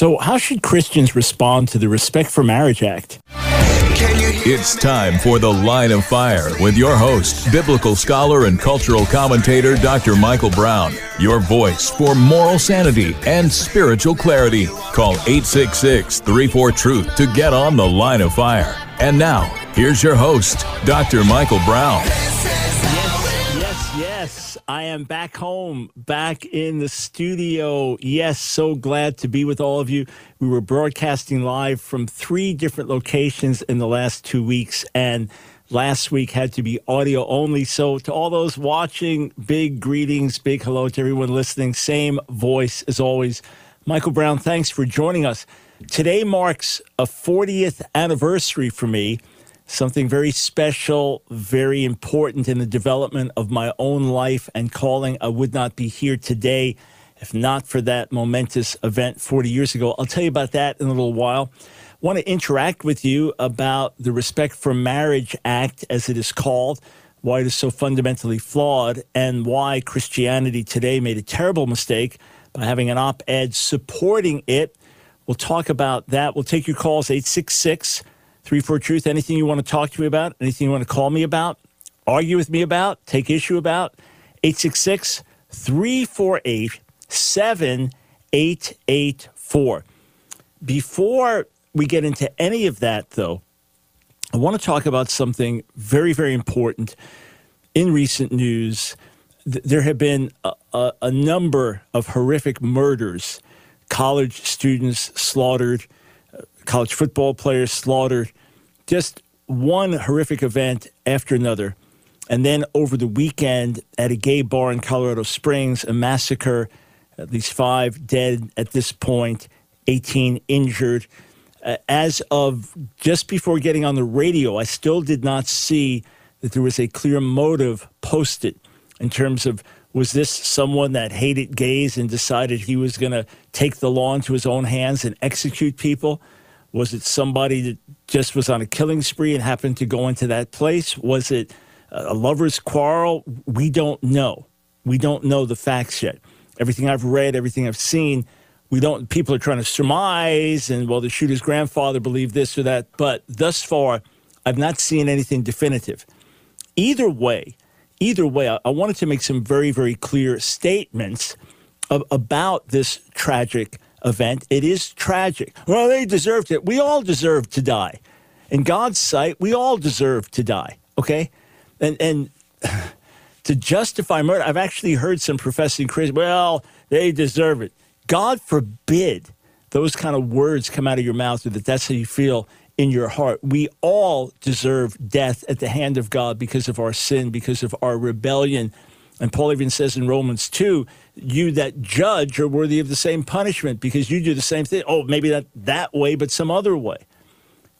So, how should Christians respond to the Respect for Marriage Act? It's time for The Line of Fire with your host, biblical scholar and cultural commentator Dr. Michael Brown. Your voice for moral sanity and spiritual clarity. Call 866 34 Truth to get on The Line of Fire. And now, here's your host, Dr. Michael Brown. I am back home, back in the studio. Yes, so glad to be with all of you. We were broadcasting live from three different locations in the last two weeks, and last week had to be audio only. So, to all those watching, big greetings, big hello to everyone listening. Same voice as always. Michael Brown, thanks for joining us. Today marks a 40th anniversary for me something very special, very important in the development of my own life and calling. I would not be here today if not for that momentous event 40 years ago. I'll tell you about that in a little while. I want to interact with you about the Respect for Marriage Act, as it is called, why it is so fundamentally flawed, and why Christianity today made a terrible mistake by having an op ed supporting it. We'll talk about that. We'll take your calls 866- Three for Truth, anything you want to talk to me about, anything you want to call me about, argue with me about, take issue about, 866 348 7884. Before we get into any of that, though, I want to talk about something very, very important in recent news. There have been a, a number of horrific murders, college students slaughtered college football players slaughtered, just one horrific event after another. And then over the weekend at a gay bar in Colorado Springs, a massacre, at least five dead at this point, 18 injured. Uh, as of just before getting on the radio, I still did not see that there was a clear motive posted in terms of was this someone that hated gays and decided he was going to take the law into his own hands and execute people? Was it somebody that just was on a killing spree and happened to go into that place? Was it a lover's quarrel? We don't know. We don't know the facts yet. Everything I've read, everything I've seen, we don't. People are trying to surmise, and well, the shooter's grandfather believed this or that. But thus far, I've not seen anything definitive. Either way, either way, I, I wanted to make some very, very clear statements of, about this tragic event. It is tragic. Well, they deserved it. We all deserve to die. In God's sight, we all deserve to die. Okay? And and to justify murder, I've actually heard some professing Christians, well, they deserve it. God forbid those kind of words come out of your mouth or that that's how you feel in your heart. We all deserve death at the hand of God because of our sin, because of our rebellion. And Paul even says in Romans 2 you that judge are worthy of the same punishment because you do the same thing. Oh, maybe not that way, but some other way.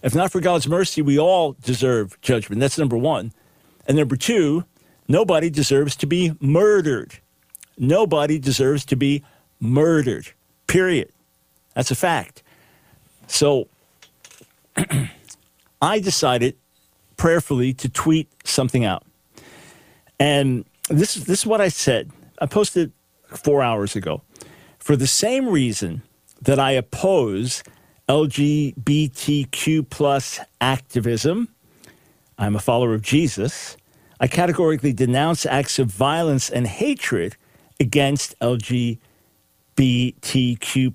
If not for God's mercy, we all deserve judgment. That's number one. And number two, nobody deserves to be murdered. Nobody deserves to be murdered, period. That's a fact. So I decided prayerfully to tweet something out. And this, this is what I said. I posted four hours ago. For the same reason that I oppose LGBTQ plus activism, I'm a follower of Jesus. I categorically denounce acts of violence and hatred against LGBTQ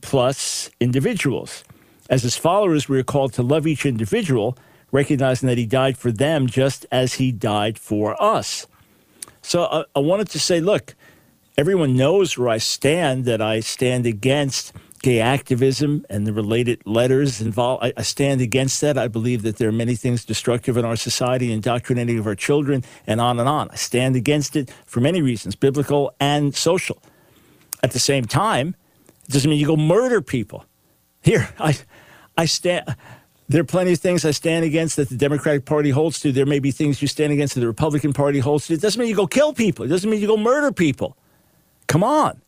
plus individuals. As his followers, we are called to love each individual, recognizing that he died for them just as he died for us. So I, uh, I wanted to say, look, everyone knows where I stand, that I stand against gay activism and the related letters involved. I, I, stand against that. I believe that there are many things destructive in our society, indoctrinating of our children, and on and on. I stand against it for many reasons, biblical and social. At the same time, it doesn't mean you go murder people. Here, I, I stand. There are plenty of things I stand against that the Democratic Party holds to. There may be things you stand against that the Republican Party holds to. It doesn't mean you go kill people. It doesn't mean you go murder people. Come on.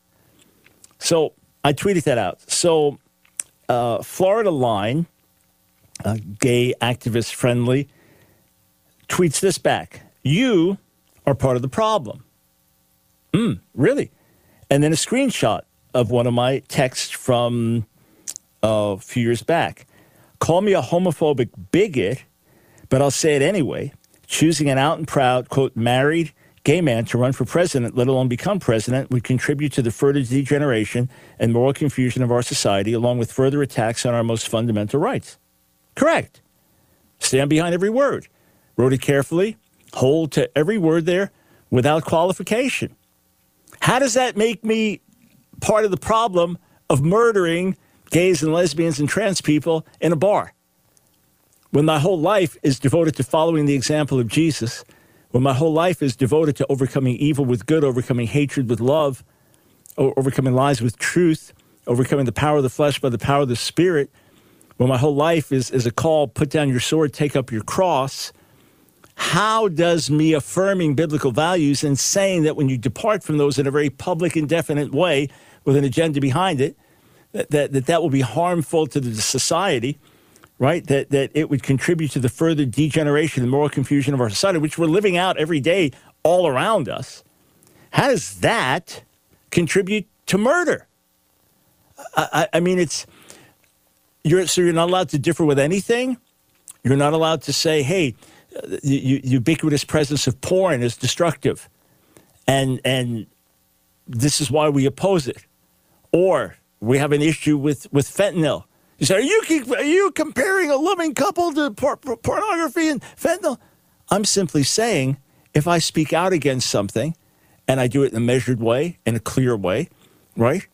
So I tweeted that out. So uh, Florida Line, uh, gay activist friendly, tweets this back. You are part of the problem. Hmm, really? And then a screenshot of one of my texts from a few years back. Call me a homophobic bigot, but I'll say it anyway. Choosing an out and proud, quote, married gay man to run for president, let alone become president, would contribute to the further degeneration and moral confusion of our society, along with further attacks on our most fundamental rights. Correct. Stand behind every word. Wrote it carefully, hold to every word there without qualification. How does that make me part of the problem of murdering gays and lesbians and trans people in a bar? When my whole life is devoted to following the example of Jesus, when my whole life is devoted to overcoming evil with good, overcoming hatred with love, overcoming lies with truth, overcoming the power of the flesh by the power of the spirit, when my whole life is, is a call, put down your sword, take up your cross, how does me affirming biblical values and saying that when you depart from those in a very public and definite way with an agenda behind it, that that, that, will be harmful to the society, right? That, that it would contribute to the further degeneration and moral confusion of our society, which we're living out every day all around us. How does that contribute to murder? I, I, I mean, it's you're so you're not allowed to differ with anything. You're not allowed to say, "Hey, the ubiquitous presence of porn is destructive, and and this is why we oppose it," or we have an issue with with fentanyl. You say, "Are you are you comparing a loving couple to por- pornography and fentanyl?" I'm simply saying, if I speak out against something, and I do it in a measured way, in a clear way, right?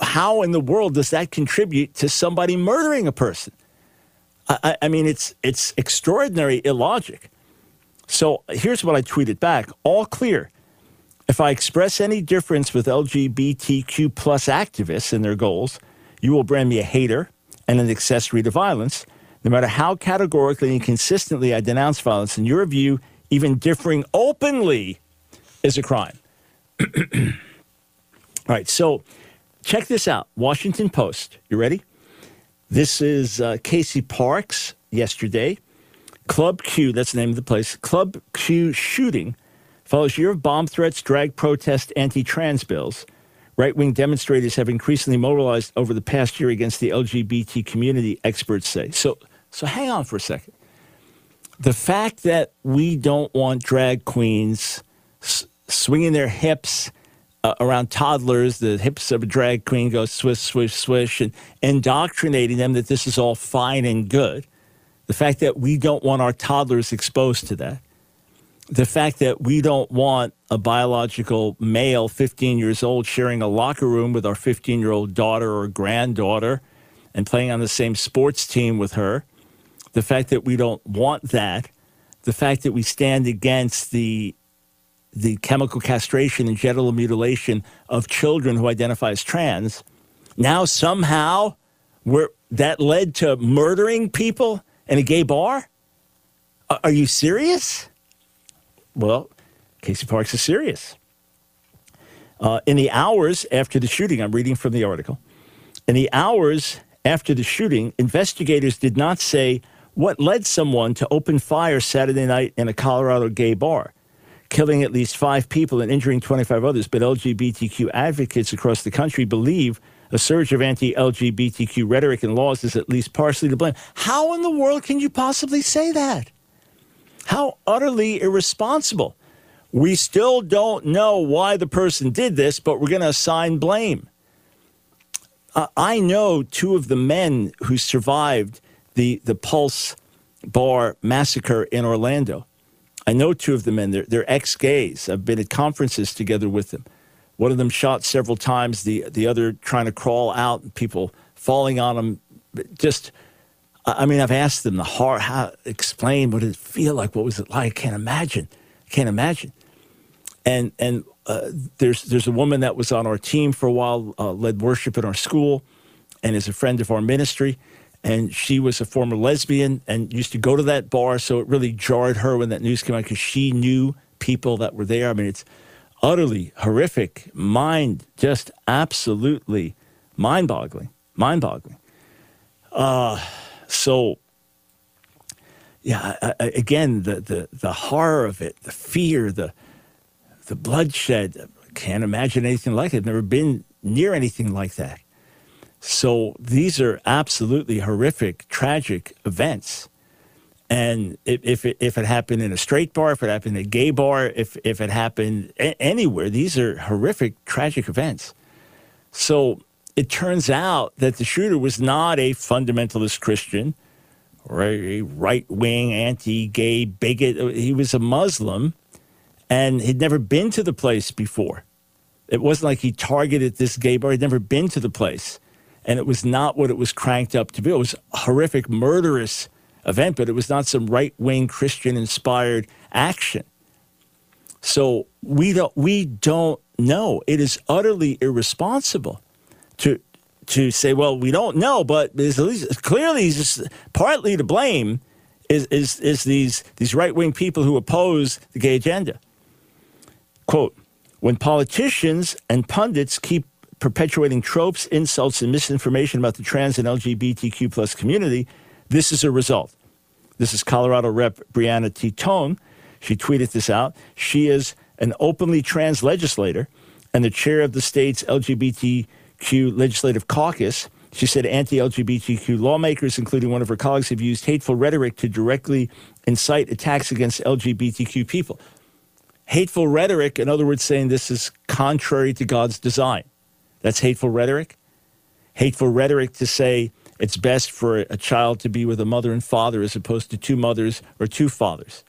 How in the world does that contribute to somebody murdering a person? I, I mean, it's it's extraordinary illogic. So here's what I tweeted back: all clear. If I express any difference with LGBTQ plus activists and their goals, you will brand me a hater and an accessory to violence. No matter how categorically and consistently I denounce violence, in your view, even differing openly is a crime. all right, so check this out Washington Post. You ready? This is uh, Casey Parks yesterday. Club Q, that's the name of the place. Club Q shooting follows year of bomb threats, drag protest, anti-trans bills. Right-wing demonstrators have increasingly mobilized over the past year against the LGBT community, experts say. So, so hang on for a second. The fact that we don't want drag queens s- swinging their hips uh, around toddlers, the hips of a drag queen go swish, swish, swish, and indoctrinating them that this is all fine and good. The fact that we don't want our toddlers exposed to that. The fact that we don't want a biological male, 15 years old, sharing a locker room with our 15 year old daughter or granddaughter and playing on the same sports team with her. The fact that we don't want that. The fact that we stand against the the chemical castration and genital mutilation of children who identify as trans. Now somehow we're, that led to murdering people in a gay bar? Are you serious? Well, Casey Parks is serious. Uh, in the hours after the shooting, I'm reading from the article. In the hours after the shooting, investigators did not say what led someone to open fire Saturday night in a Colorado gay bar killing at least five people and injuring 25 others, but LGBTQ advocates across the country believe a surge of anti LGBTQ rhetoric and laws is at least partially to blame. How in the world can you possibly say that? How utterly irresponsible. We still don't know why the person did this, but we're going to assign blame. Uh, I know two of the men who survived the, the Pulse Bar massacre in Orlando. I know two of the men. They're, they're ex gays. I've been at conferences together with them. One of them shot several times, the, the other trying to crawl out, people falling on him. Just, I mean, I've asked them the hard, how, explain what did it feel like? What was it like? I can't imagine. I can't imagine. And, and uh, there's, there's a woman that was on our team for a while, uh, led worship in our school, and is a friend of our ministry and she was a former lesbian and used to go to that bar. So it really jarred her when that news came out because she knew people that were there. I mean, it's utterly horrific, mind just absolutely mind boggling, mind boggling. Uh, so, yeah, I, I, again, the, the, the horror of it, the fear, the, the bloodshed, I can't imagine anything like it. I've never been near anything like that. So these are absolutely horrific, tragic events. And if it, if it happened in a straight bar, if it happened in a gay bar, if, if it happened a- anywhere, these are horrific, tragic events. So it turns out that the shooter was not a fundamentalist Christian or a right wing, anti gay bigot. He was a Muslim and he'd never been to the place before. It wasn't like he targeted this gay bar, he'd never been to the place. And it was not what it was cranked up to be. It was a horrific, murderous event, but it was not some right wing Christian inspired action. So we don't, we don't know. It is utterly irresponsible to to say, well, we don't know, but least clearly just partly to blame is is is these these right wing people who oppose the gay agenda. Quote: When politicians and pundits keep perpetuating tropes, insults, and misinformation about the trans and LGBTQ plus community, this is a result. This is Colorado Rep. Brianna Titone. She tweeted this out. She is an openly trans legislator and the chair of the state's LGBTQ legislative caucus. She said anti LGBTQ lawmakers, including one of her colleagues, have used hateful rhetoric to directly incite attacks against LGBTQ people. Hateful rhetoric, in other words, saying this is contrary to God's design. That's hateful rhetoric. Hateful rhetoric to say it's best for a child to be with a mother and father as opposed to two mothers or two fathers.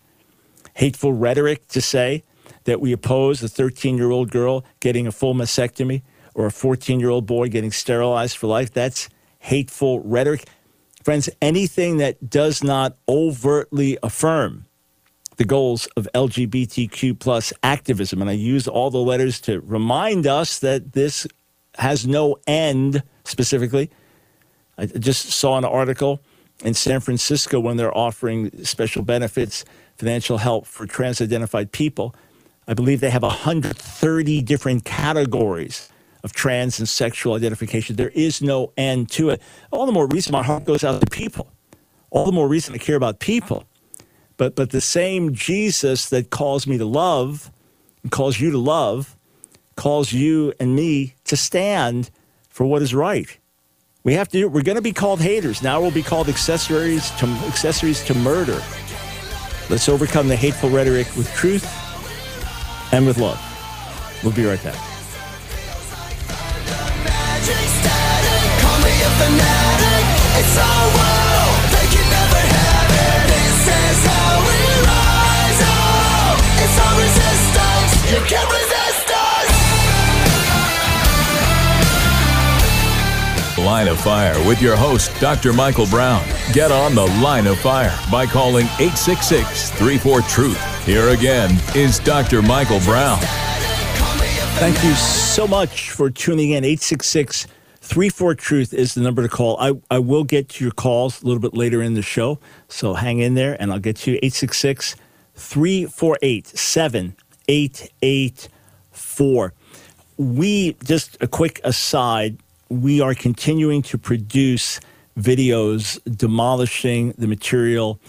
Hateful rhetoric to say that we oppose a 13 year old girl getting a full mastectomy or a 14 year old boy getting sterilized for life. That's hateful rhetoric. Friends, anything that does not overtly affirm the goals of LGBTQ plus activism, and I use all the letters to remind us that this has no end specifically. I just saw an article in San Francisco when they're offering special benefits, financial help for trans identified people. I believe they have 130 different categories of trans and sexual identification. There is no end to it. All the more reason my heart goes out to people. All the more reason I care about people. But, but the same Jesus that calls me to love and calls you to love calls you and me to stand for what is right. We have to. Do, We're going to be called haters. Now we'll be called accessories to accessories to murder. Let's overcome the hateful rhetoric with truth and with love. We'll be right back. You can't resist us. Line of Fire with your host, Dr. Michael Brown. Get on the Line of Fire by calling 866 34 Truth. Here again is Dr. Michael Brown. Thank you so much for tuning in. 866 34 Truth is the number to call. I, I will get to your calls a little bit later in the show, so hang in there and I'll get to you. 866 348 7884. We, just a quick aside, we are continuing to produce videos demolishing the material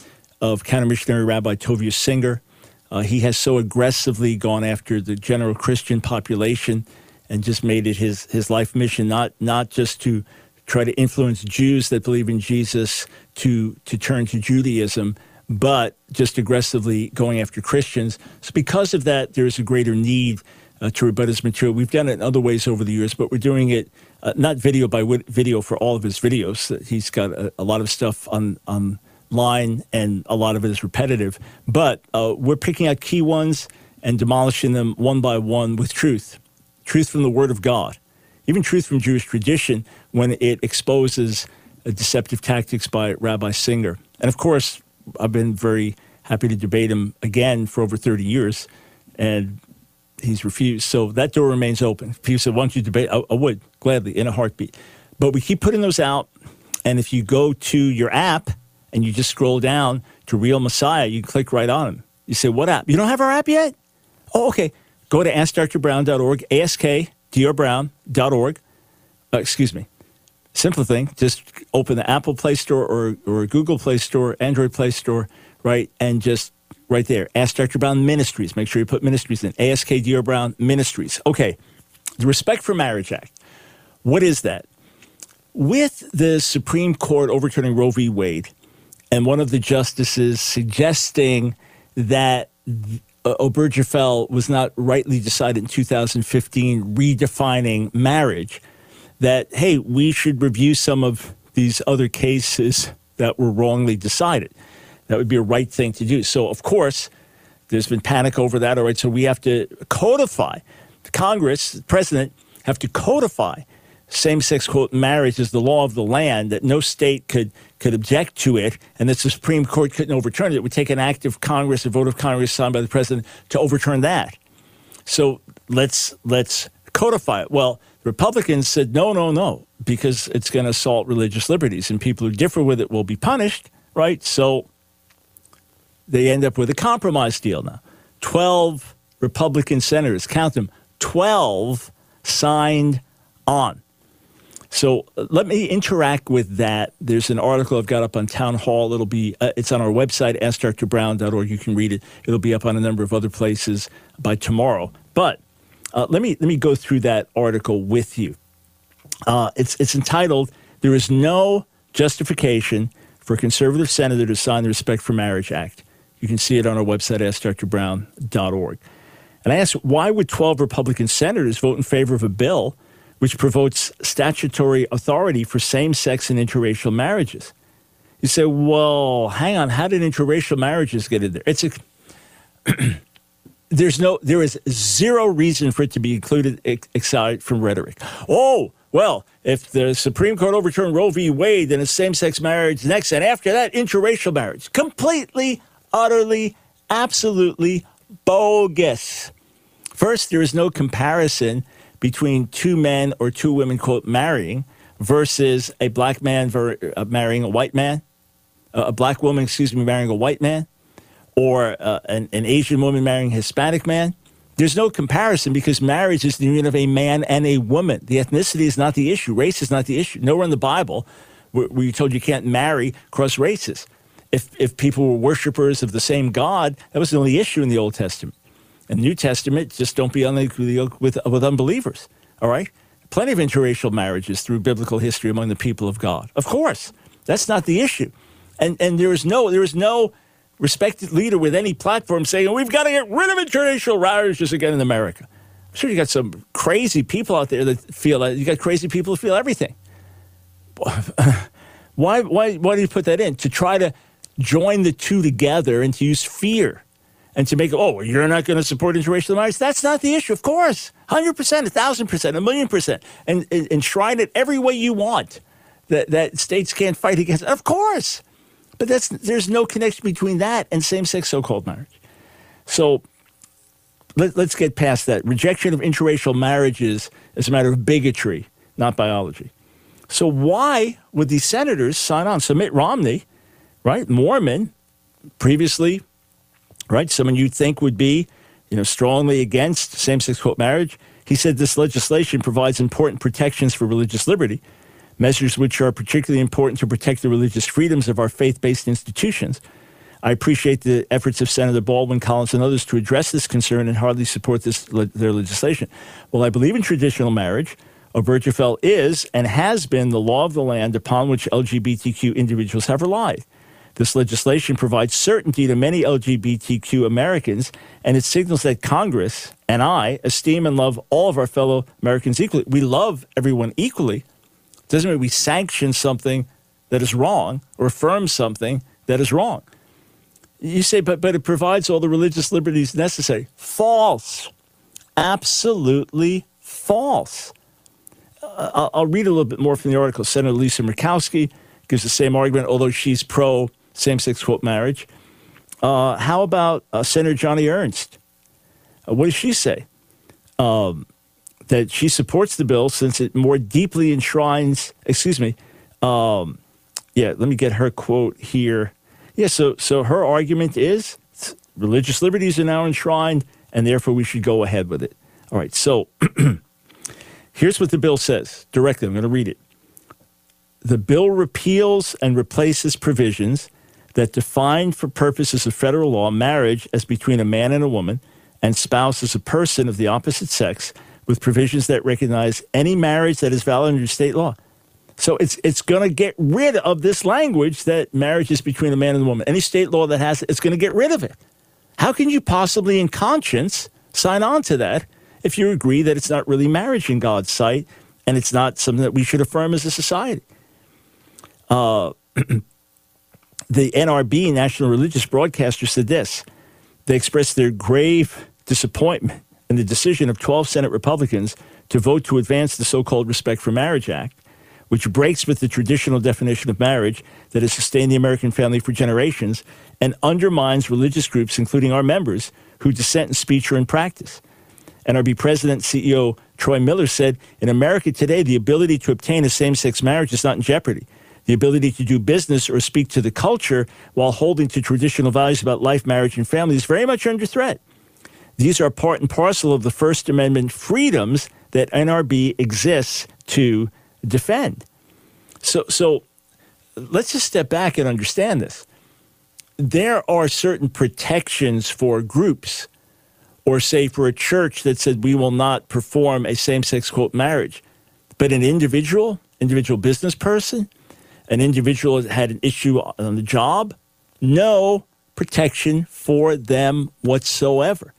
of counter missionary Rabbi Tovia Singer. Uh, he has so aggressively gone after the general Christian population and just made it his, his life mission, not, not just to try to influence Jews that believe in Jesus to, to turn to Judaism, but just aggressively going after Christians. So, because of that, there's a greater need uh, to rebut his material. We've done it in other ways over the years, but we're doing it uh, not video by video for all of his videos. He's got a, a lot of stuff on, online, and a lot of it is repetitive. But uh, we're picking out key ones and demolishing them one by one with truth truth from the Word of God, even truth from Jewish tradition when it exposes deceptive tactics by Rabbi Singer. And of course, I've been very happy to debate him again for over 30 years, and he's refused. So that door remains open. If People said, Why don't you debate? I, I would gladly in a heartbeat. But we keep putting those out. And if you go to your app and you just scroll down to Real Messiah, you click right on him. You say, What app? You don't have our app yet? Oh, okay. Go to askdrbrown.org, askdrbrown.org. Uh, excuse me. Simple thing. Just open the Apple Play Store or, or Google Play Store, Android Play Store, right? And just right there, Ask Dr. Brown Ministries. Make sure you put ministries in. ASK Dr. Brown Ministries. Okay. The Respect for Marriage Act. What is that? with the Supreme Court overturning Roe v. Wade, and one of the justices suggesting that uh, Obergefell was not rightly decided in 2015, redefining marriage, that, hey, we should review some of these other cases that were wrongly decided. That would be a right thing to do. So, of course, there's been panic over that. All right, so we have to codify. The Congress, the president, have to codify same-sex quote marriage as the law of the land that no state could could object to it and that the Supreme Court couldn't overturn it. It would take an act of Congress, a vote of Congress signed by the president to overturn that. So let's let's codify it. Well, Republicans said no, no, no, because it's going to assault religious liberties and people who differ with it will be punished, right? So they end up with a compromise deal now. 12 Republican senators, count them, 12 signed on. So let me interact with that. There's an article I've got up on Town Hall. It'll be uh, it's on our website askdrbrown.org. You can read it. It'll be up on a number of other places by tomorrow. But uh, let me let me go through that article with you. Uh, it's it's entitled "There is no justification for a conservative senator to sign the Respect for Marriage Act." You can see it on our website askdrbrown.org. And I asked, why would 12 Republican senators vote in favor of a bill? which promotes statutory authority for same sex and interracial marriages. You say, well, hang on, how did interracial marriages get in there? It's a there's no there is zero reason for it to be included aside from rhetoric. Oh, well, if the Supreme Court overturned Roe v. Wade, then it's same-sex marriage next, and after that, interracial marriage. Completely, utterly, absolutely bogus. First, there is no comparison between two men or two women, quote, marrying versus a black man ver- uh, marrying a white man, uh, a black woman, excuse me, marrying a white man, or uh, an, an Asian woman marrying a Hispanic man. There's no comparison because marriage is the union of a man and a woman. The ethnicity is not the issue. Race is not the issue. Nowhere in the Bible where, where you told you can't marry cross races. If, if people were worshipers of the same God, that was the only issue in the Old Testament. In the New Testament, just don't be yoked with, with unbelievers. All right? Plenty of interracial marriages through biblical history among the people of God. Of course. That's not the issue. And, and there is no, there is no respected leader with any platform saying, we've got to get rid of interracial marriages again in America. I'm sure you got some crazy people out there that feel that. You got crazy people who feel everything. why, why, why do you put that in? To try to join the two together and to use fear and to make, oh, you're not going to support interracial marriage. That's not the issue, of course. 100%, 1,000%, a million percent. And, and enshrine it every way you want that, that states can't fight against. Of course. But that's, there's no connection between that and same sex so called marriage. So let, us get past that. Rejection of interracial marriages is a matter of bigotry, not biology. So why would these senators sign on? So Mitt Romney, right, Mormon, previously right? Someone you'd think would be, you know, strongly against same-sex quote marriage. He said this legislation provides important protections for religious liberty, measures which are particularly important to protect the religious freedoms of our faith-based institutions. I appreciate the efforts of Senator Baldwin, Collins, and others to address this concern and hardly support this their legislation. Well, I believe in traditional marriage. Obergefell is and has been the law of the land upon which LGBTQ individuals have relied. This legislation provides certainty to many LGBTQ Americans, and it signals that Congress and I esteem and love all of our fellow Americans equally. We love everyone equally. Doesn't mean we sanction something that is wrong or affirm something that is wrong. You say, but, but it provides all the religious liberties necessary. False. Absolutely false. Uh, I'll read a little bit more from the article. Senator Lisa Murkowski gives the same argument, although she's pro same sex quote marriage. Uh, how about uh, Senator Joni Ernst? Uh, what does she say? Um, that she supports the bill since it more deeply enshrines, excuse me, um, yeah, let me get her quote here. Yeah, so, so her argument is religious liberties are now enshrined, and therefore we should go ahead with it. All right, so here's what the bill says directly. I'm going to read it. The bill repeals and replaces provisions that define for purposes of federal law marriage as between a man and a woman and spouse as a person of the opposite sex with provisions that recognize any marriage that is valid under state law. So it's it's going to get rid of this language that marriage is between a man and a woman. Any state law that has it, it's going to get rid of it. How can you possibly, in conscience, sign on to that if you agree that it's not really marriage in God's sight and it's not something that we should affirm as a society? Uh, the NRB, National Religious Broadcaster, said this. They expressed their grave disappointment in the decision of 12 Senate Republicans to vote to advance the so called Respect for Marriage Act, which breaks with the traditional definition of marriage that has sustained the American family for generations and undermines religious groups, including our members, who dissent in speech or in practice. NRB President CEO Troy Miller said In America today, the ability to obtain a same sex marriage is not in jeopardy. The ability to do business or speak to the culture while holding to traditional values about life, marriage, and family is very much under threat. These are part and parcel of the First Amendment freedoms that NRB exists to defend. So, so let's just step back and understand this. There are certain protections for groups, or say for a church that said we will not perform a same sex quote marriage. But an individual, individual business person, an individual that had an issue on the job, no protection for them whatsoever.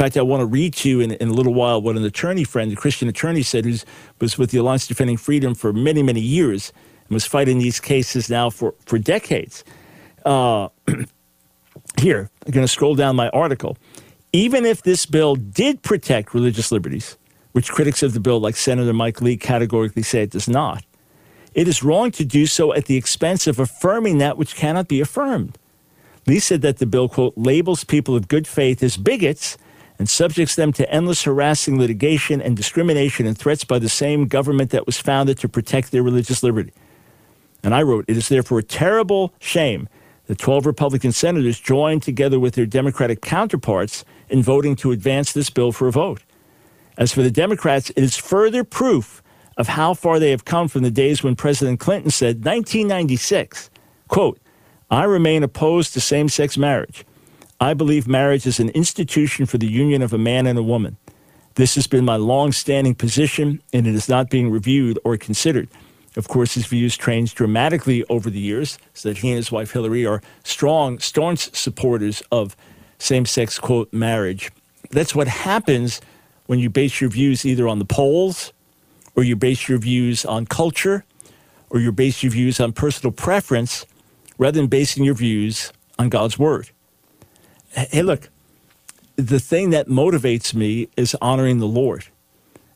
Fact, I want to read to you in, in a little while what an attorney friend, a Christian attorney, said, who was with the Alliance Defending Freedom for many, many years and was fighting these cases now for, for decades. Uh, here, I'm going to scroll down my article. Even if this bill did protect religious liberties, which critics of the bill, like Senator Mike Lee, categorically say it does not, it is wrong to do so at the expense of affirming that which cannot be affirmed. Lee said that the bill, quote, labels people of good faith as bigots and subjects them to endless harassing litigation and discrimination and threats by the same government that was founded to protect their religious liberty. And I wrote, It is therefore a terrible shame that 12 Republican senators joined together with their Democratic counterparts in voting to advance this bill for a vote. As for the Democrats, it is further proof of how far they have come from the days when President Clinton said, 1996, quote, I remain opposed to same sex marriage. I believe marriage is an institution for the union of a man and a woman. This has been my long-standing position, and it is not being reviewed or considered. Of course, his views changed dramatically over the years, so that he and his wife Hillary are strong, staunch supporters of same-sex quote marriage. That's what happens when you base your views either on the polls, or you base your views on culture, or you base your views on personal preference, rather than basing your views on God's word hey, look, the thing that motivates me is honoring the Lord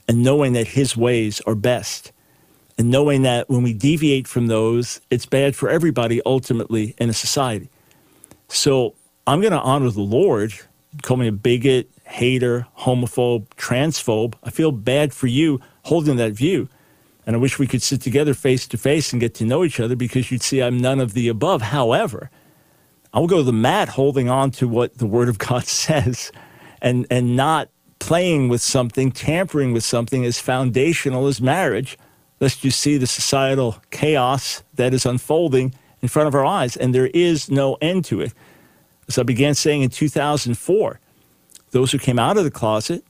and knowing that his ways are best and knowing that when we deviate from those, it's bad for everybody ultimately in a society. So I'm going to honor the Lord. Call me a bigot, hater, homophobe, transphobe. I feel bad for you holding that view. And I wish we could sit together face to face and get to know each other because you'd see I'm none of the above. However, I will go to the mat holding on to what the Word of God says and, and not playing with something, tampering with something as foundational as marriage, lest you see the societal chaos that is unfolding in front of our eyes. And there is no end to it. As I began saying in 2004, those who came out of the closet,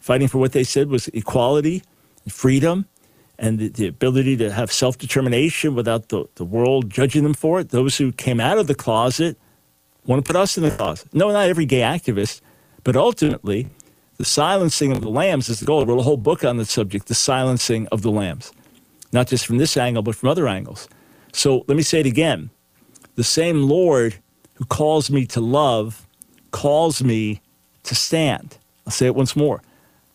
fighting for what they said was equality and freedom and the, the ability to have self determination without the, the world judging them for it. Those who came out of the closet want to put us in the closet. No, not every gay activist, but ultimately, the silencing of the lambs is the goal. I wrote a whole book on the subject, the silencing of the lambs, not just from this angle, but from other angles. So let me say it again. The same Lord who calls me to love calls me to stand. I'll say it once more.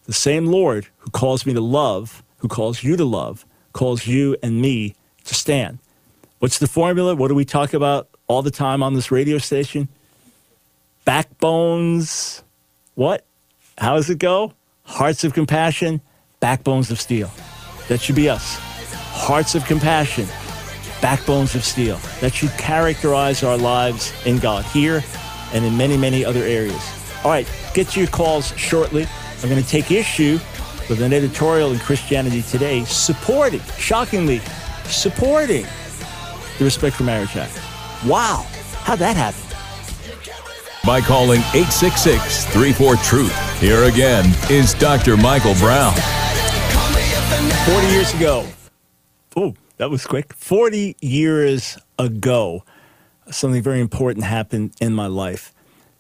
The same Lord who calls me to love who calls you to love, calls you and me to stand. What's the formula? What do we talk about all the time on this radio station? Backbones. What? How does it go? Hearts of compassion, backbones of steel. That should be us. Hearts of compassion, backbones of steel. That should characterize our lives in God here and in many, many other areas. All right, get to your calls shortly. I'm going to take issue with an editorial in Christianity Today supporting, shockingly, supporting the Respect for Marriage Act. Wow, how'd that happen? By calling 866 34 Truth. Here again is Dr. Michael Brown. 40 years ago, Oh, that was quick. 40 years ago, something very important happened in my life.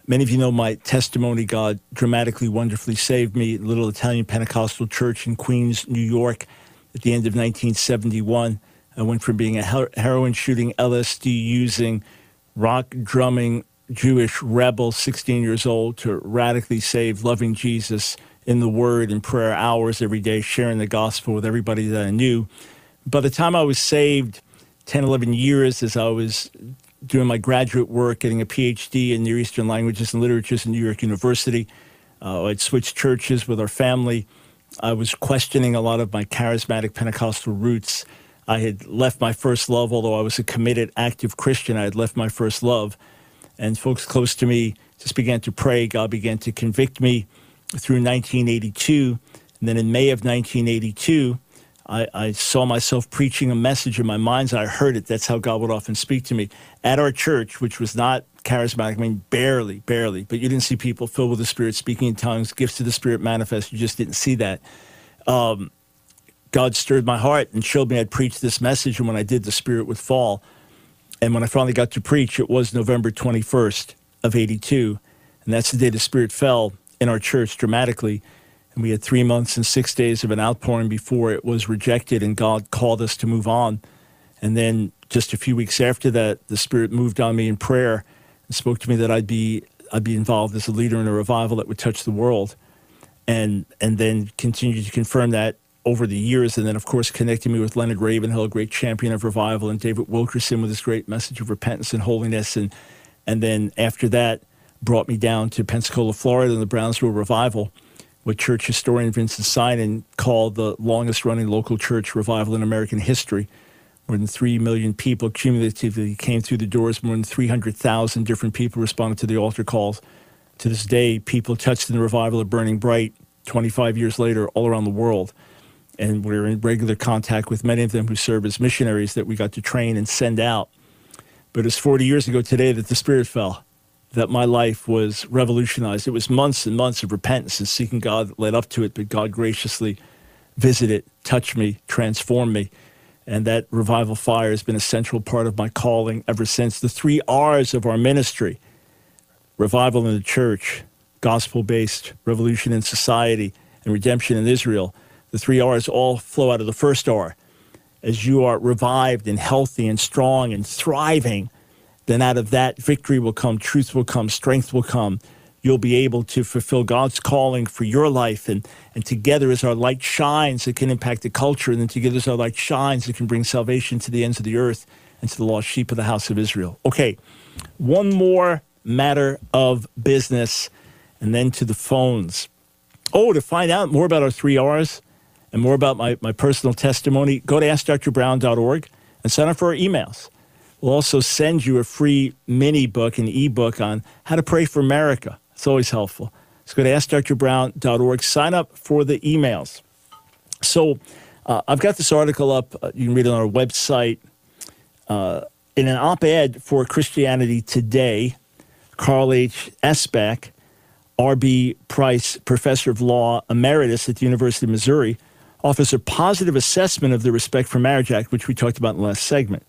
Many of you know my testimony. God dramatically, wonderfully saved me. Little Italian Pentecostal church in Queens, New York, at the end of 1971. I went from being a heroin shooting, LSD using, rock drumming Jewish rebel, 16 years old, to radically saved, loving Jesus in the Word and prayer hours every day, sharing the gospel with everybody that I knew. By the time I was saved, 10, 11 years, as I was doing my graduate work, getting a PhD in Near Eastern languages and literatures in New York University. Uh, I'd switched churches with our family. I was questioning a lot of my charismatic Pentecostal roots. I had left my first love, although I was a committed, active Christian, I had left my first love. And folks close to me just began to pray. God began to convict me through 1982. And then in May of 1982, I, I, saw myself preaching a message in my mind's eye. I heard it. That's how God would often speak to me. At our church, which was not charismatic, I mean, barely, barely, but you didn't see people filled with the Spirit, speaking in tongues, gifts of the Spirit manifest. You just didn't see that. Um, God stirred my heart and showed me I'd preach this message, and when I did, the Spirit would fall. And when I finally got to preach, it was November 21st of 82. And that's the day the Spirit fell in our church dramatically. We had three months and six days of an outpouring before it was rejected, and God called us to move on. And then just a few weeks after that, the Spirit moved on me in prayer and spoke to me that I'd be I'd be involved as a leader in a revival that would touch the world, and and then continued to confirm that over the years. And then, of course, connecting me with Leonard Ravenhill, a great champion of revival, and David Wilkerson with his great message of repentance and holiness. And, and then after that, brought me down to Pensacola, Florida, in the Brownsville Revival, what church historian Vinson Synan called the longest running local church revival in American history. More than 3 million people cumulatively came through the doors. More than 300,000 different people responded to the altar calls. To this day, people touched in the revival are burning bright 25 years later all around the world and we're in regular contact with many of them who serve as missionaries that we got to train and send out. But it's 40 years ago today that the Spirit fell, that my life was revolutionized. It was months and months of repentance and seeking God that led up to it, but God graciously visited, touched me, transformed me. And that revival fire has been a central part of my calling ever since. The three R's of our ministry revival in the church, gospel based revolution in society, and redemption in Israel the three R's all flow out of the first R. As you are revived and healthy and strong and thriving, then out of that victory will come, truth will come, strength will come. You'll be able to fulfill God's calling for your life. And, and together, as our light shines, it can impact the culture. And then together, as our light shines, it can bring salvation to the ends of the earth and to the lost sheep of the house of Israel. Okay, one more matter of business, and then to the phones. Oh, to find out more about our three R's, and more about my, my personal testimony, go to AskDrBrown.org and sign up for our emails. We'll also send you a free mini book, an ebook on how to pray for America. It's always helpful. So go to AskDrBrown.org, sign up for the emails. So uh, I've got this article up. Uh, you can read it on our website. Uh, in an op ed for Christianity Today, Carl H. Esbeck, R.B. Price, professor of law emeritus at the University of Missouri, offers a positive assessment of the Respect for Marriage Act, which we talked about in the last segment.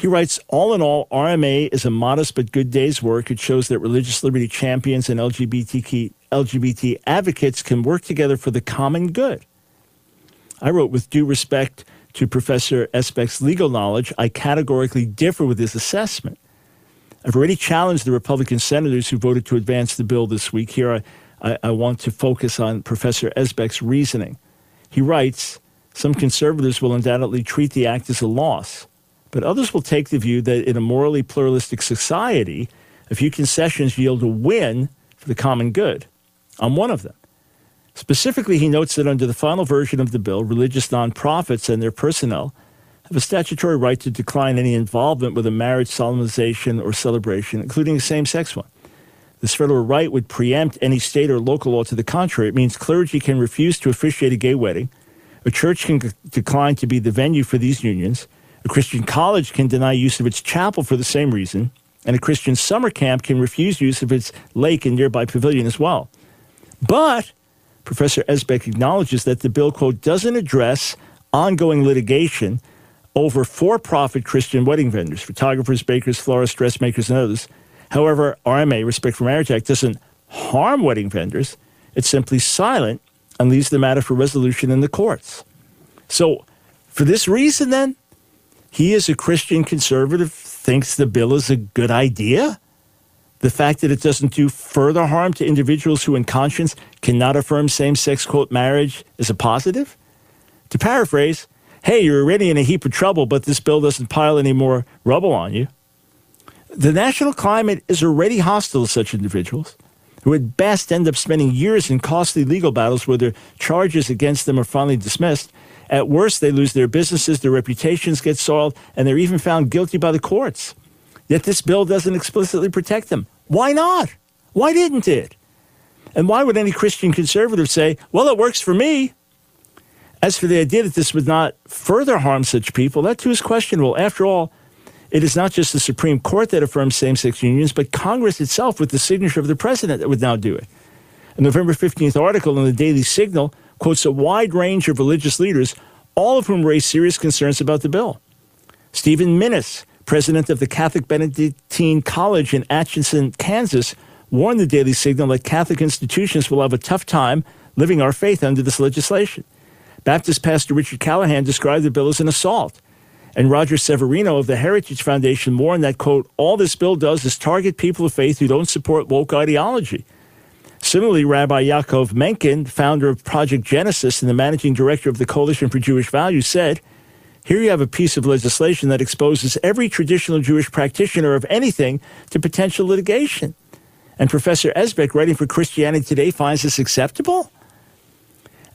He writes, all in all, RMA is a modest but good day's work. It shows that religious liberty champions and LGBTQ, LGBT advocates can work together for the common good. I wrote, with due respect to Professor Esbeck's legal knowledge, I categorically differ with his assessment. I've already challenged the Republican senators who voted to advance the bill this week. Here, I, I, I want to focus on Professor Esbeck's reasoning. He writes Some conservatives will undoubtedly treat the act as a loss, but others will take the view that in a morally pluralistic society, a few concessions yield a win for the common good. I'm one of them. Specifically, he notes that under the final version of the bill, religious nonprofits and their personnel have a statutory right to decline any involvement with a marriage solemnization or celebration, including a same sex one. This federal right would preempt any state or local law to the contrary. It means clergy can refuse to officiate a gay wedding. A church can decline to be the venue for these unions. A Christian college can deny use of its chapel for the same reason. And a Christian summer camp can refuse use of its lake and nearby pavilion as well. But Professor Esbeck acknowledges that the bill, quote, doesn't address ongoing litigation over for profit Christian wedding vendors, photographers, bakers, florists, dressmakers, and others. However, RMA, Respect for Marriage Act, doesn't harm wedding vendors. It's simply silent and leaves the matter for resolution in the courts. So, for this reason, then, he, as a Christian conservative, thinks the bill is a good idea. The fact that it doesn't do further harm to individuals who, in conscience, cannot affirm same sex, quote, marriage is a positive. To paraphrase, hey, you're already in a heap of trouble, but this bill doesn't pile any more rubble on you. The national climate is already hostile to such individuals who at best end up spending years in costly legal battles where their charges against them are finally dismissed. At worst, they lose their businesses, their reputations get soiled, and they're even found guilty by the courts. Yet this bill doesn't explicitly protect them. Why not? Why didn't it? And why would any Christian conservative say, well, it works for me? As for the idea that this would not further harm such people, that too is questionable. After all, it is not just the Supreme Court that affirms same sex unions, but Congress itself, with the signature of the president, that would now do it. A November 15th article in the Daily Signal quotes a wide range of religious leaders, all of whom raised serious concerns about the bill. Stephen Minnis, president of the Catholic Benedictine College in Atchison, Kansas, warned the Daily Signal that Catholic institutions will have a tough time living our faith under this legislation. Baptist pastor Richard Callahan described the bill as an assault. And Roger Severino of the Heritage Foundation warned that, quote, all this bill does is target people of faith who don't support woke ideology. Similarly, Rabbi Yaakov Menken, founder of Project Genesis and the managing director of the Coalition for Jewish Values, said, Here you have a piece of legislation that exposes every traditional Jewish practitioner of anything to potential litigation. And Professor Esbeck, writing for Christianity Today, finds this acceptable?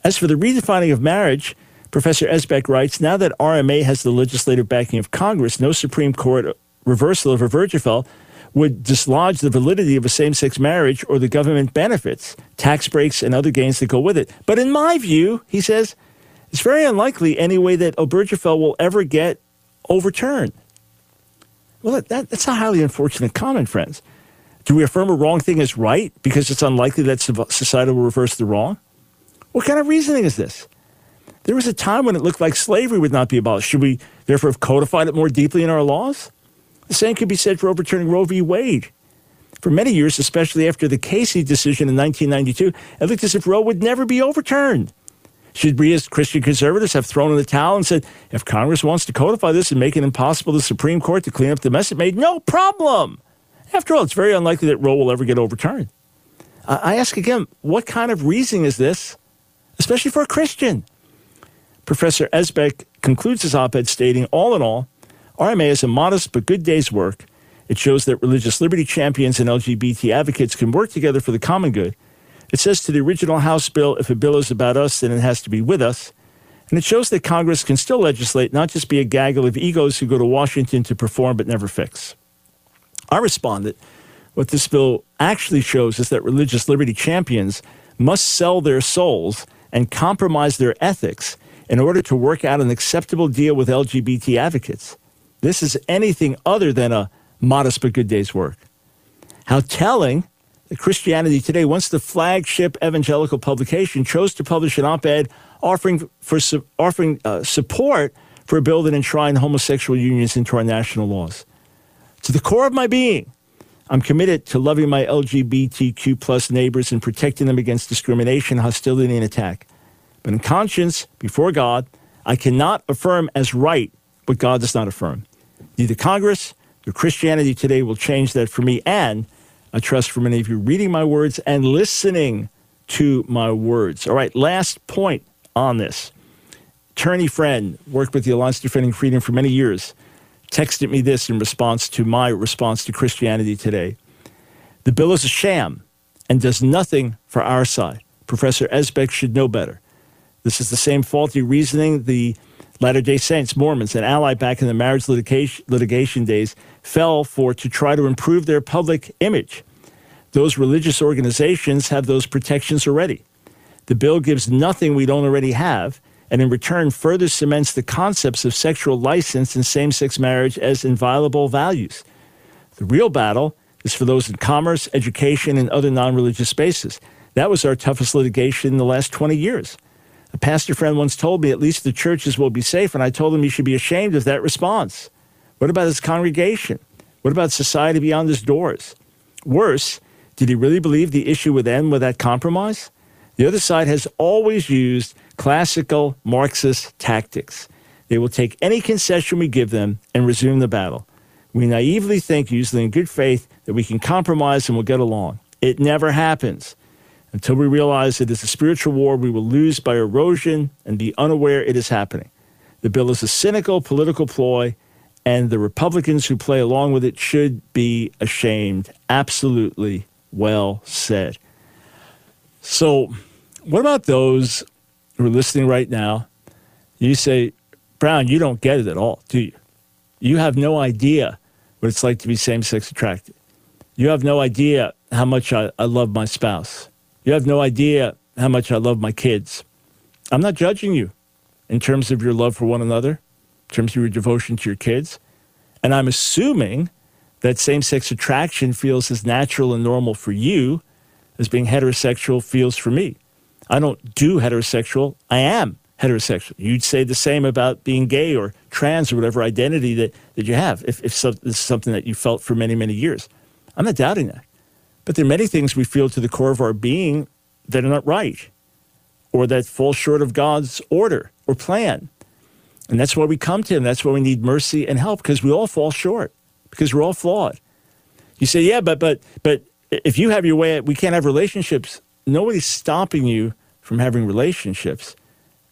As for the redefining of marriage, Professor Esbeck writes Now that RMA has the legislative backing of Congress, no Supreme Court reversal of Obergefell would dislodge the validity of a same sex marriage or the government benefits, tax breaks, and other gains that go with it. But in my view, he says, it's very unlikely anyway that Obergefell will ever get overturned. Well, that, that's a highly unfortunate comment, friends. Do we affirm a wrong thing as right because it's unlikely that society will reverse the wrong? What kind of reasoning is this? There was a time when it looked like slavery would not be abolished. Should we therefore have codified it more deeply in our laws? The same could be said for overturning Roe v. Wade. For many years, especially after the Casey decision in 1992, it looked as if Roe would never be overturned. Should we, as Christian conservatives, have thrown in the towel and said, if Congress wants to codify this and make it impossible for the Supreme Court to clean up the mess it made, no problem? After all, it's very unlikely that Roe will ever get overturned. I ask again, what kind of reasoning is this especially for a Christian. Professor Esbeck concludes his op ed stating All in all, RMA is a modest but good day's work. It shows that religious liberty champions and LGBT advocates can work together for the common good. It says to the original House bill if a bill is about us, then it has to be with us. And it shows that Congress can still legislate, not just be a gaggle of egos who go to Washington to perform but never fix. I responded what this bill actually shows is that religious liberty champions must sell their souls and compromise their ethics in order to work out an acceptable deal with LGBT advocates. This is anything other than a modest but good day's work. How telling that Christianity Today, once the flagship evangelical publication, chose to publish an op ed offering, for, offering uh, support for a bill that enshrined homosexual unions into our national laws. To the core of my being, I'm committed to loving my LGBTQ plus neighbors and protecting them against discrimination, hostility, and attack. But in conscience, before God, I cannot affirm as right what God does not affirm. Neither Congress nor Christianity today will change that for me. And I trust for many of you reading my words and listening to my words. All right, last point on this. Attorney friend, worked with the Alliance Defending Freedom for many years texted me this in response to my response to Christianity today. The bill is a sham and does nothing for our side. Professor Esbeck should know better. This is the same faulty reasoning the Latter day Saints, Mormons, an ally back in the marriage litigation, litigation days, fell for to try to improve their public image. Those religious organizations have those protections already. The bill gives nothing we don't already have and in return further cements the concepts of sexual license and same sex marriage as inviolable values. The real battle is for those in commerce, education, and other non religious spaces. That was our toughest litigation in the last 20 years. A pastor friend once told me at least the churches will be safe, and I told him he should be ashamed of that response. What about his congregation? What about society beyond his doors? Worse, did he really believe the issue would end with that compromise? The other side has always used classical Marxist tactics. They will take any concession we give them and resume the battle. We naively think, usually in good faith, that we can compromise and we'll get along. It never happens. Until we realize it is a spiritual war we will lose by erosion and be unaware it is happening. The bill is a cynical political ploy, and the Republicans who play along with it should be ashamed. Absolutely well said. So, what about those who are listening right now? You say, Brown, you don't get it at all, do you? You have no idea what it's like to be same sex attracted. You have no idea how much I, I love my spouse. You have no idea how much I love my kids. I'm not judging you in terms of your love for one another, in terms of your devotion to your kids. And I'm assuming that same sex attraction feels as natural and normal for you as being heterosexual feels for me. I don't do heterosexual, I am heterosexual. You'd say the same about being gay or trans or whatever identity that, that you have, if, if so, this is something that you felt for many, many years. I'm not doubting that. But there are many things we feel to the core of our being that are not right or that fall short of God's order or plan. And that's why we come to Him. That's why we need mercy and help because we all fall short, because we're all flawed. You say, yeah, but, but, but if you have your way, we can't have relationships. Nobody's stopping you from having relationships.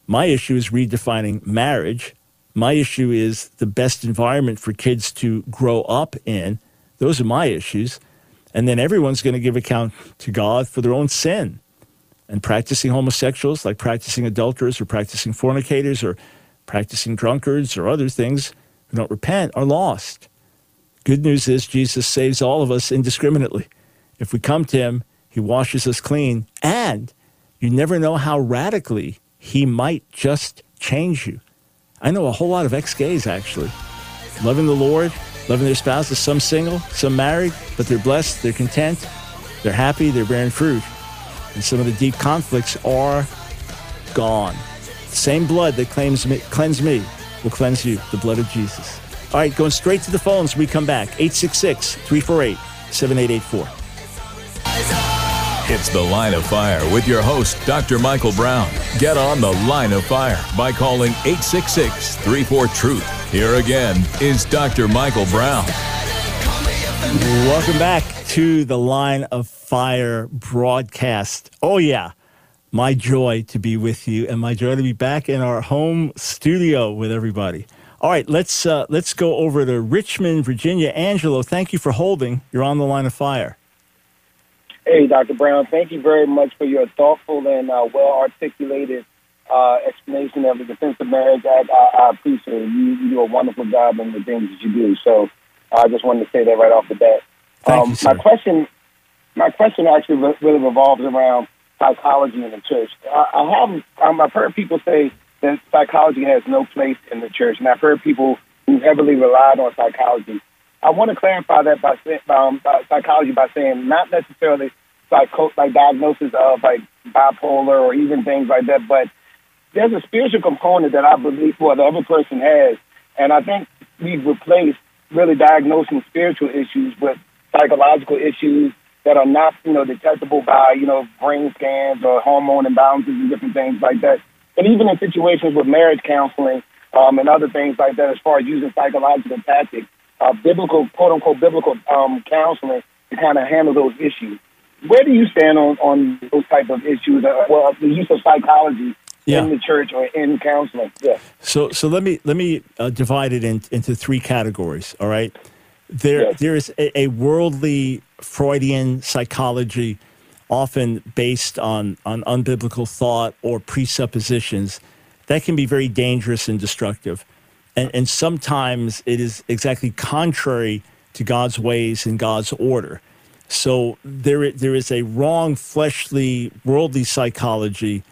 My issue is redefining marriage. My issue is the best environment for kids to grow up in. Those are my issues. And then everyone's going to give account to God for their own sin. And practicing homosexuals, like practicing adulterers or practicing fornicators or practicing drunkards or other things who don't repent, are lost. Good news is Jesus saves all of us indiscriminately. If we come to him, he washes us clean. And you never know how radically he might just change you. I know a whole lot of ex gays actually, loving the Lord, loving their spouses, some single, some married, but they're blessed, they're content, they're happy, they're bearing fruit. And some of the deep conflicts are gone. The same blood that claims me, cleanse me will cleanse you, the blood of Jesus. All right, going straight to the phones. We come back. 866 348 7884. It's the Line of Fire with your host, Dr. Michael Brown. Get on the Line of Fire by calling 866 34 Truth. Here again is Dr. Michael Brown. Welcome back to the Line of Fire broadcast. Oh, yeah. My joy to be with you and my joy to be back in our home studio with everybody. All right, let's uh, let's go over to Richmond, Virginia. Angelo, thank you for holding. You're on the line of fire. Hey, Dr. Brown, thank you very much for your thoughtful and uh, well articulated uh, explanation of the Defense of Marriage Act. I, I appreciate it. You, you, do a wonderful job in the things that you do. So I just wanted to say that right off the bat. Thank um, you, my question, my question actually really revolves around psychology in the church. I, I have um, I've heard people say that psychology has no place in the church, and I've heard people who heavily relied on psychology I want to clarify that by, um, by psychology by saying not necessarily psycho- like diagnosis of like bipolar or even things like that, but there's a spiritual component that I believe well, the other person has, and I think we've replaced really diagnosing spiritual issues with psychological issues that are not, you know, detectable by, you know, brain scans or hormone imbalances and different things like that. And even in situations with marriage counseling um, and other things like that, as far as using psychological tactics, uh, biblical, quote unquote, biblical um, counseling to kind of handle those issues. Where do you stand on, on those type of issues? Uh, well, the use of psychology yeah. in the church or in counseling. Yeah. So, so let me let me uh, divide it in, into three categories. All right. There, yes. there is a, a, worldly Freudian psychology, often based on on unbiblical thought or presuppositions, that can be very dangerous and destructive and, and sometimes it is exactly contrary to God's ways and God's order. So there, there is a wrong, fleshly, worldly psychology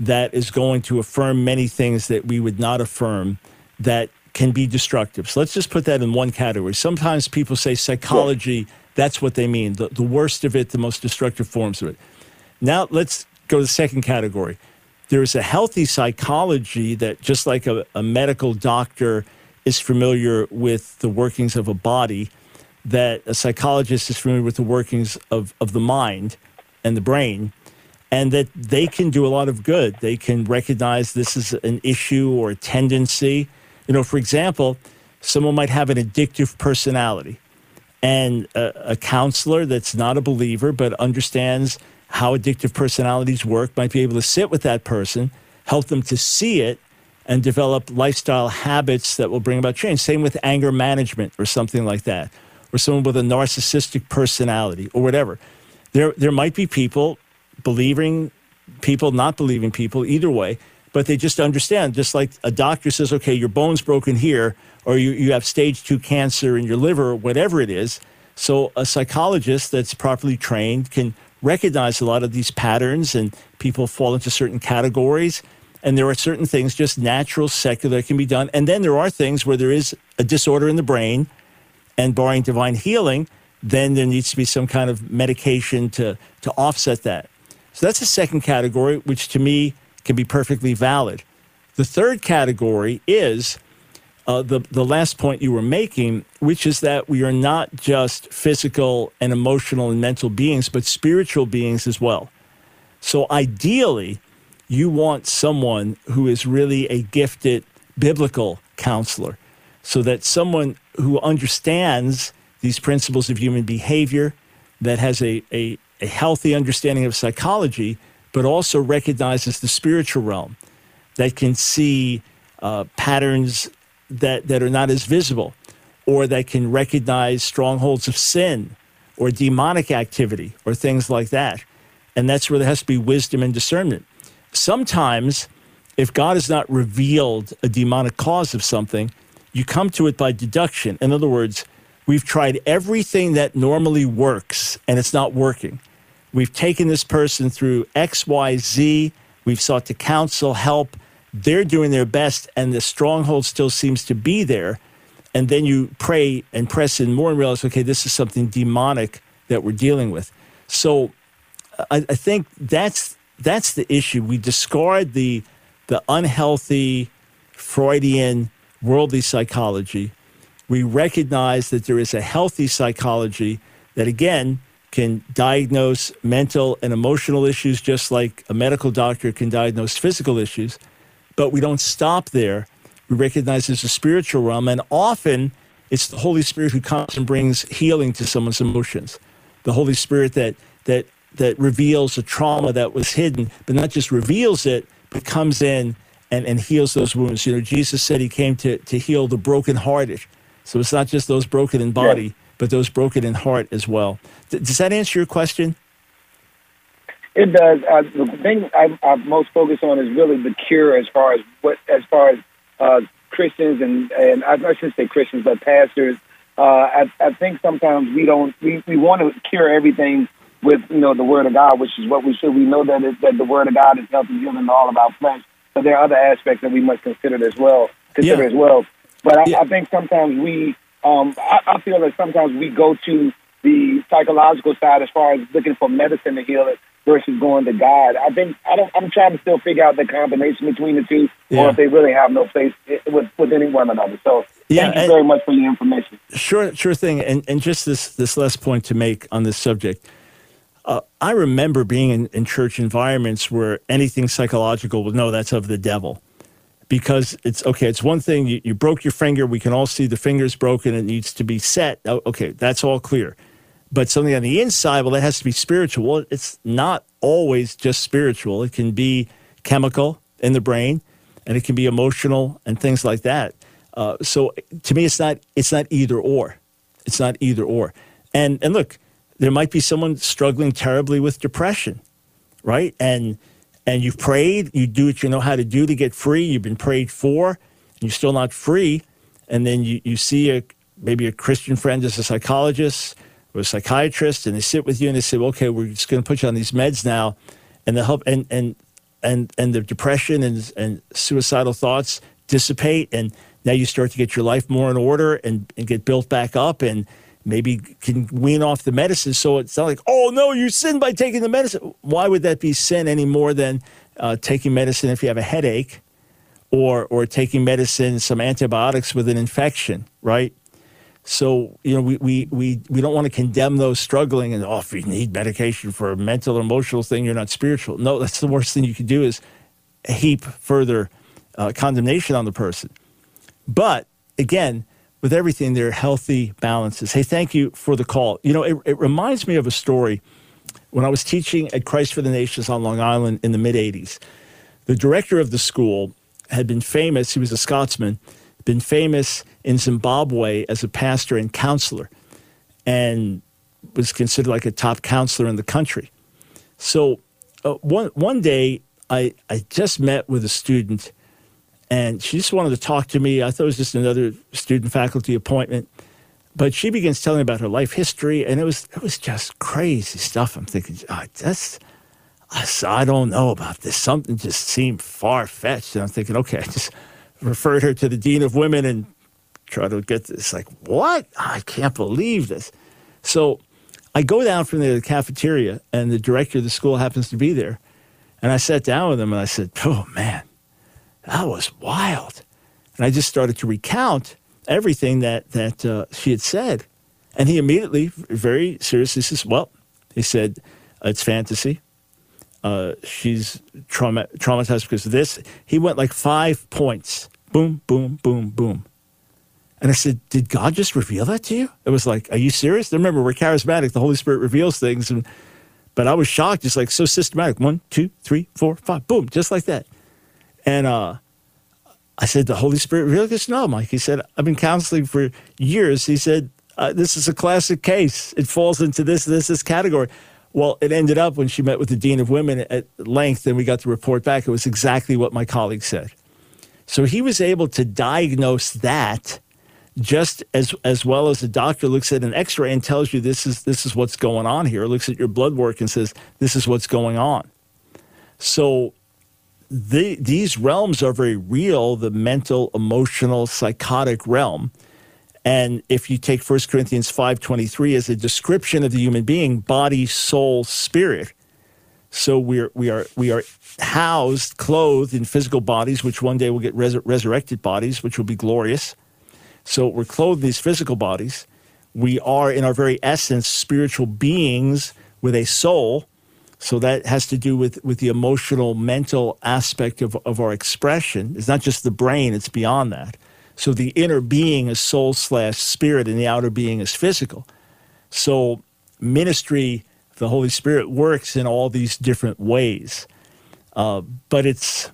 that is going to affirm many things that we would not affirm that can be destructive. So let's just put that in one category. Sometimes people say psychology, that's what they mean, the, the worst of it, the most destructive forms of it. Now let's go to the second category there's a healthy psychology that just like a, a medical doctor is familiar with the workings of a body, that a psychologist is familiar with the workings of, of the mind and the brain, and that they can do a lot of good. They can recognize this is an issue or a tendency. You know, for example, someone might have an addictive personality, and a, a counselor that's not a believer but understands how addictive personalities work might be able to sit with that person, help them to see it, and develop lifestyle habits that will bring about change. Same with anger management or something like that, or someone with a narcissistic personality or whatever. There, there might be people believing people, not believing people, either way, but they just understand. Just like a doctor says, okay, your bone's broken here, or you, you have stage two cancer in your liver, whatever it is. So a psychologist that's properly trained can recognize a lot of these patterns and people fall into certain categories. And there are certain things, just natural, secular, can be done. And then there are things where there is a disorder in the brain, and barring divine healing, then there needs to be some kind of medication to, to offset that. So that's the second category, which to me can be perfectly valid. The third category is uh, the, the last point you were making, which is that we are not just physical and emotional and mental beings, but spiritual beings as well. So ideally, you want someone who is really a gifted biblical counselor, so that someone who understands these principles of human behavior, that has a, a, a healthy understanding of psychology, but also recognizes the spiritual realm, that can see uh, patterns that, that are not as visible or that can recognize strongholds of sin or demonic activity or things like that. And that's where there has to be wisdom and discernment. Sometimes, if God has not revealed a demonic cause of something, you come to it by deduction. In other words, we've tried everything that normally works and it's not working. We've taken this person through X, Y, Z. We've sought to counsel, help, they're doing their best and the stronghold still seems to be there. And then you pray and press in more and realize, okay, this is something demonic that we're dealing with. So I, I think that's that's the issue. We discard the the unhealthy Freudian worldly psychology. We recognize that there is a healthy psychology that again can diagnose mental and emotional issues just like a medical doctor can diagnose physical issues. But we don't stop there. We recognize there's a spiritual realm, and often it's the Holy Spirit who comes and brings healing to someone's emotions. The Holy Spirit that that that reveals a trauma that was hidden, but not just reveals it, but comes in and, and heals those wounds. You know, Jesus said he came to, to heal the brokenhearted. So it's not just those broken in body, yeah. but those broken in heart as well. D- does that answer your question? It does. Uh, the thing I, I'm most focused on is really the cure, as far as what, as far as uh, Christians and and I, shouldn't say Christians, but pastors. Uh, I, I think sometimes we don't we, we want to cure everything with you know the Word of God, which is what we should. We know that it, that the Word of God is helping healing all of our flesh, but there are other aspects that we must consider as well. Consider yeah. as well. But I, yeah. I think sometimes we, um, I, I feel that sometimes we go to the psychological side as far as looking for medicine to heal it versus going to God. I think I don't. I'm trying to still figure out the combination between the two, yeah. or if they really have no place with with any one another. So yeah, thank you very much for your information. Sure, sure thing. And and just this this last point to make on this subject. Uh, I remember being in, in church environments where anything psychological was no, that's of the devil. Because it's okay, it's one thing, you, you broke your finger, we can all see the finger's broken, it needs to be set. Oh, okay, that's all clear but something on the inside, well, that has to be spiritual. It's not always just spiritual. It can be chemical in the brain, and it can be emotional and things like that. Uh, so to me, it's not it's not either or. It's not either or. And and look, there might be someone struggling terribly with depression, right? And and you've prayed, you do what you know how to do to get free. You've been prayed for, and you're still not free. And then you, you see a maybe a Christian friend as a psychologist or a psychiatrist, and they sit with you and they say, well, "Okay, we're just going to put you on these meds now," and the help and and and and the depression and and suicidal thoughts dissipate, and now you start to get your life more in order and, and get built back up, and maybe can wean off the medicine. So it's not like, "Oh no, you sinned by taking the medicine." Why would that be sin any more than uh, taking medicine if you have a headache, or or taking medicine, some antibiotics with an infection, right? So you know we we we, we don't want to condemn those struggling and oh if you need medication for a mental or emotional thing you're not spiritual. No, that's the worst thing you can do is heap further uh, condemnation on the person. But again, with everything, there are healthy balances. Hey, thank you for the call. You know, it, it reminds me of a story when I was teaching at Christ for the Nations on Long Island in the mid 80s. The director of the school had been famous, he was a Scotsman, been famous in Zimbabwe as a pastor and counselor, and was considered like a top counselor in the country. So uh, one, one day, I, I just met with a student and she just wanted to talk to me. I thought it was just another student faculty appointment. But she begins telling about her life history, and it was it was just crazy stuff. I'm thinking, oh, that's I don't know about this. Something just seemed far fetched, and I'm thinking, okay, I just referred her to the dean of women and try to get this. Like, what? I can't believe this. So I go down from the cafeteria, and the director of the school happens to be there, and I sat down with him, and I said, oh man that was wild. And I just started to recount everything that, that uh, she had said. And he immediately, very seriously, says, Well, he said, it's fantasy. Uh, she's trauma- traumatized because of this. He went like five points boom, boom, boom, boom. And I said, Did God just reveal that to you? It was like, Are you serious? Remember, we're charismatic. The Holy Spirit reveals things. And, but I was shocked, just like so systematic. One, two, three, four, five, boom, just like that. And uh, I said, The Holy Spirit really goes, No, Mike. He said, I've been counseling for years. He said, uh, This is a classic case. It falls into this, this, this category. Well, it ended up when she met with the Dean of Women at length and we got the report back, it was exactly what my colleague said. So he was able to diagnose that just as as well as the doctor looks at an x-ray and tells you this is this is what's going on here, looks at your blood work and says this is what's going on. So the, these realms are very real the mental, emotional, psychotic realm. And if you take 1 Corinthians 5:23 as a description of the human being, body, soul, spirit. So we're we are we are housed, clothed in physical bodies, which one day will get res- resurrected bodies, which will be glorious. So we're clothed in these physical bodies. We are, in our very essence, spiritual beings with a soul so that has to do with, with the emotional, mental aspect of, of our expression. It's not just the brain, it's beyond that. So the inner being is soul slash spirit, and the outer being is physical. So ministry, the Holy Spirit works in all these different ways. Uh, but it's,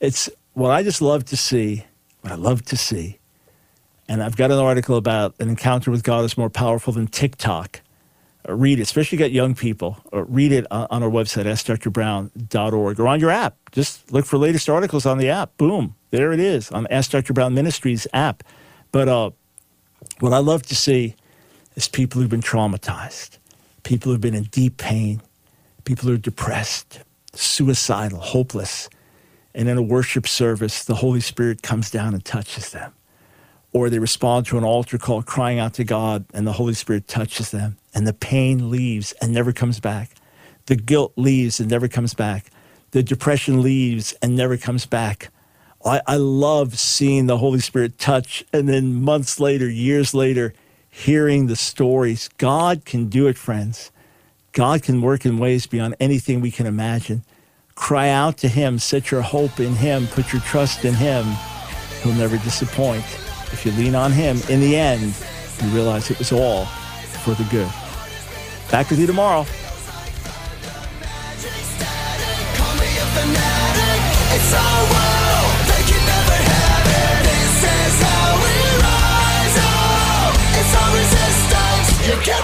it's what I just love to see, what I love to see. And I've got an article about an encounter with God is more powerful than TikTok uh, read it, especially got young people. Uh, read it on our website, askdrbrown.org, or on your app. Just look for latest articles on the app. Boom, there it is on Ask Dr. Brown Ministries app. But uh, what I love to see is people who've been traumatized, people who've been in deep pain, people who are depressed, suicidal, hopeless. And in a worship service, the Holy Spirit comes down and touches them or they respond to an altar call crying out to God and the Holy Spirit touches them and the pain leaves and never comes back. The guilt leaves and never comes back. The depression leaves and never comes back. I, I love seeing the Holy Spirit touch and then months later, years later, hearing the stories. God can do it, friends. God can work in ways beyond anything we can imagine. Cry out to Him, set your hope in Him, put your trust in Him. He'll never disappoint if you lean on Him, in the end, you realize it was all for the good. Back with you tomorrow. You can